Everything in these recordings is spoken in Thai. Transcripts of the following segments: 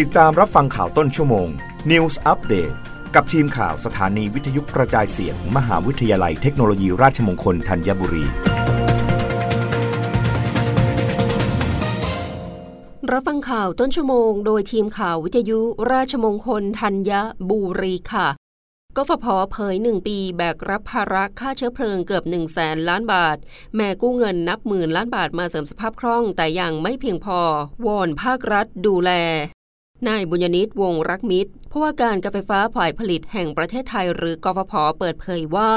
ติดตามรับฟังข่าวต้นชั่วโมง News Update กับทีมข่าวสถานีวิทยุกระจายเสียงมมหาวิทยาลัยเทคโนโลยีราชมงคลธัญบุรี รับฟังข่าวต้นชั่วโมง โดยทีมข่าววิทยุราชมงคลธัญบุรีค่ะกฟผเผยหนึ่งปีแบกรับภาระค่าเชื้อเพลิงเกือบ1นึ่งแสนล้านบาท แม่กู้เงินนับหมื่นล้านบาทมาเสริมสภาพคล่อง แต่ยังไม่เพียงพอ วอนภาครัฐดูแล นายบุญญนิตวงรักมิตรผู้ว่าการการไฟฟ้าฝ่ายผลิตแห่งประเทศไทยหรือกฟผเปิดเผยว่า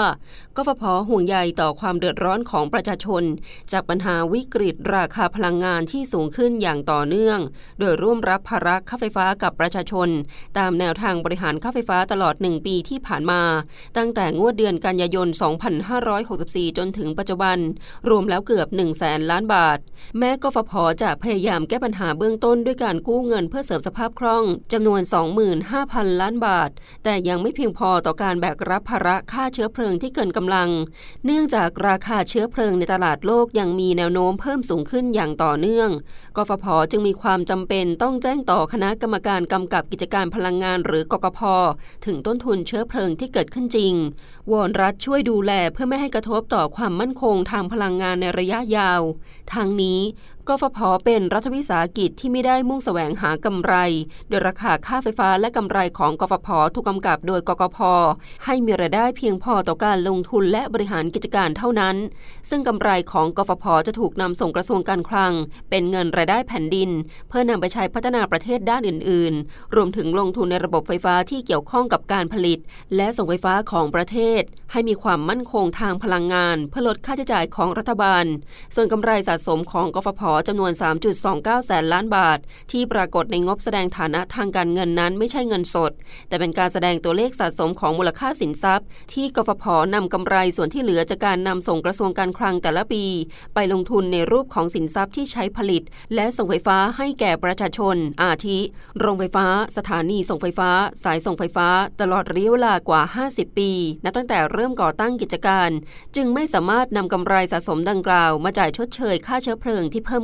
กฟผห่วงใยต่อความเดือดร้อนของประชาชน จากปัญหาวิกฤตราคาพลังงานที่สูงขึ้นอย่างต่อเนื่อง โดยร่วมรับภาระค่าไฟฟ้ากับประชาชน ตามแนวทางบริหารค่าไฟฟ้าตลอด 1 ปีที่ผ่านมา ตั้งแต่งวดเดือนกันยายน 2564 จนถึงปัจจุบัน รวมแล้วเกือบ 1 0 0 0 0แสนล้านบาท แม้กฟผจะพยายามแก้ปัญหาเบื้องต้นด้วยการกู้เงินเพื่อเสริมสภาพคล่องจำนวน 25,000 ล้านบาท แต่ยังไม่เพียงพอต่อการแบกรับภาระค่าเชื้อเพลิงที่เกินกำลัง เนื่องจากราคาเชื้อเพลิงในตลาดโลกยังมีแนวโน้มเพิ่มสูงขึ้นอย่างต่อเนื่อง กฟผจึงมีความจำเป็นต้องแจ้งต่อคณะกรรมการกำกับกิจการพลังงานหรือกกพถึงต้นทุนเชื้อเพลิงที่เกิดขึ้นจริง วอนรัฐช่วยดูแลเพื่อไม่ให้กระทบต่อความมั่นคงทางพลังงานในระยะยาว ทางนี้ กฟผเป็นรัฐวิสาหกิจที่ไม่ได้มุ่งแสวงหากำไร โดยราคาค่าไฟฟ้าและกำไรของกฟผถูกกำกับโดยกกพให้มีรายได้เพียงพอต่อการลงทุนและบริหารกิจการเท่านั้น ซึ่งกำไรของกฟผจะถูกนำส่งกระทรวงการคลัง เป็นเงินรายได้แผ่นดิน เพื่อนำไปใช้พัฒนาประเทศด้านอื่น ๆ รวมถึงลงทุนในระบบไฟฟ้าที่เกี่ยวข้องกับการผลิต และส่งไฟฟ้าของประเทศ ให้มีความมั่นคงทางพลังงาน เพื่อลดค่าใช้จ่ายของรัฐบาล ส่วนกำไรสะสมของกฟผจำนวน 3.29 แสนล้านบาท ที่ปรากฏในงบแสดงฐานะทางการเงินนั้นไม่ใช่เงินสด แต่เป็นการแสดงตัวเลขสะสมของมูลค่าสินทรัพย์ ที่กฟผนำกำไรส่วนที่เหลือจากการนำส่งกระทรวงการคลังแต่ละปี ไปลงทุนในรูปของสินทรัพย์ที่ใช้ผลิต และส่งไฟฟ้าให้แก่ประชาชน อาทิ โรงไฟฟ้า สถานีส่งไฟฟ้า สายส่งไฟฟ้า ตลอดระยะเวลากว่า 50 ปี นับตั้งแต่เริ่มก่อตั้งกิจการ จึงไม่สามารถนำกำไรสะสมดังกล่าว มาจ่ายชดเชยค่าเชื้อเพลิงที่เพิ่ม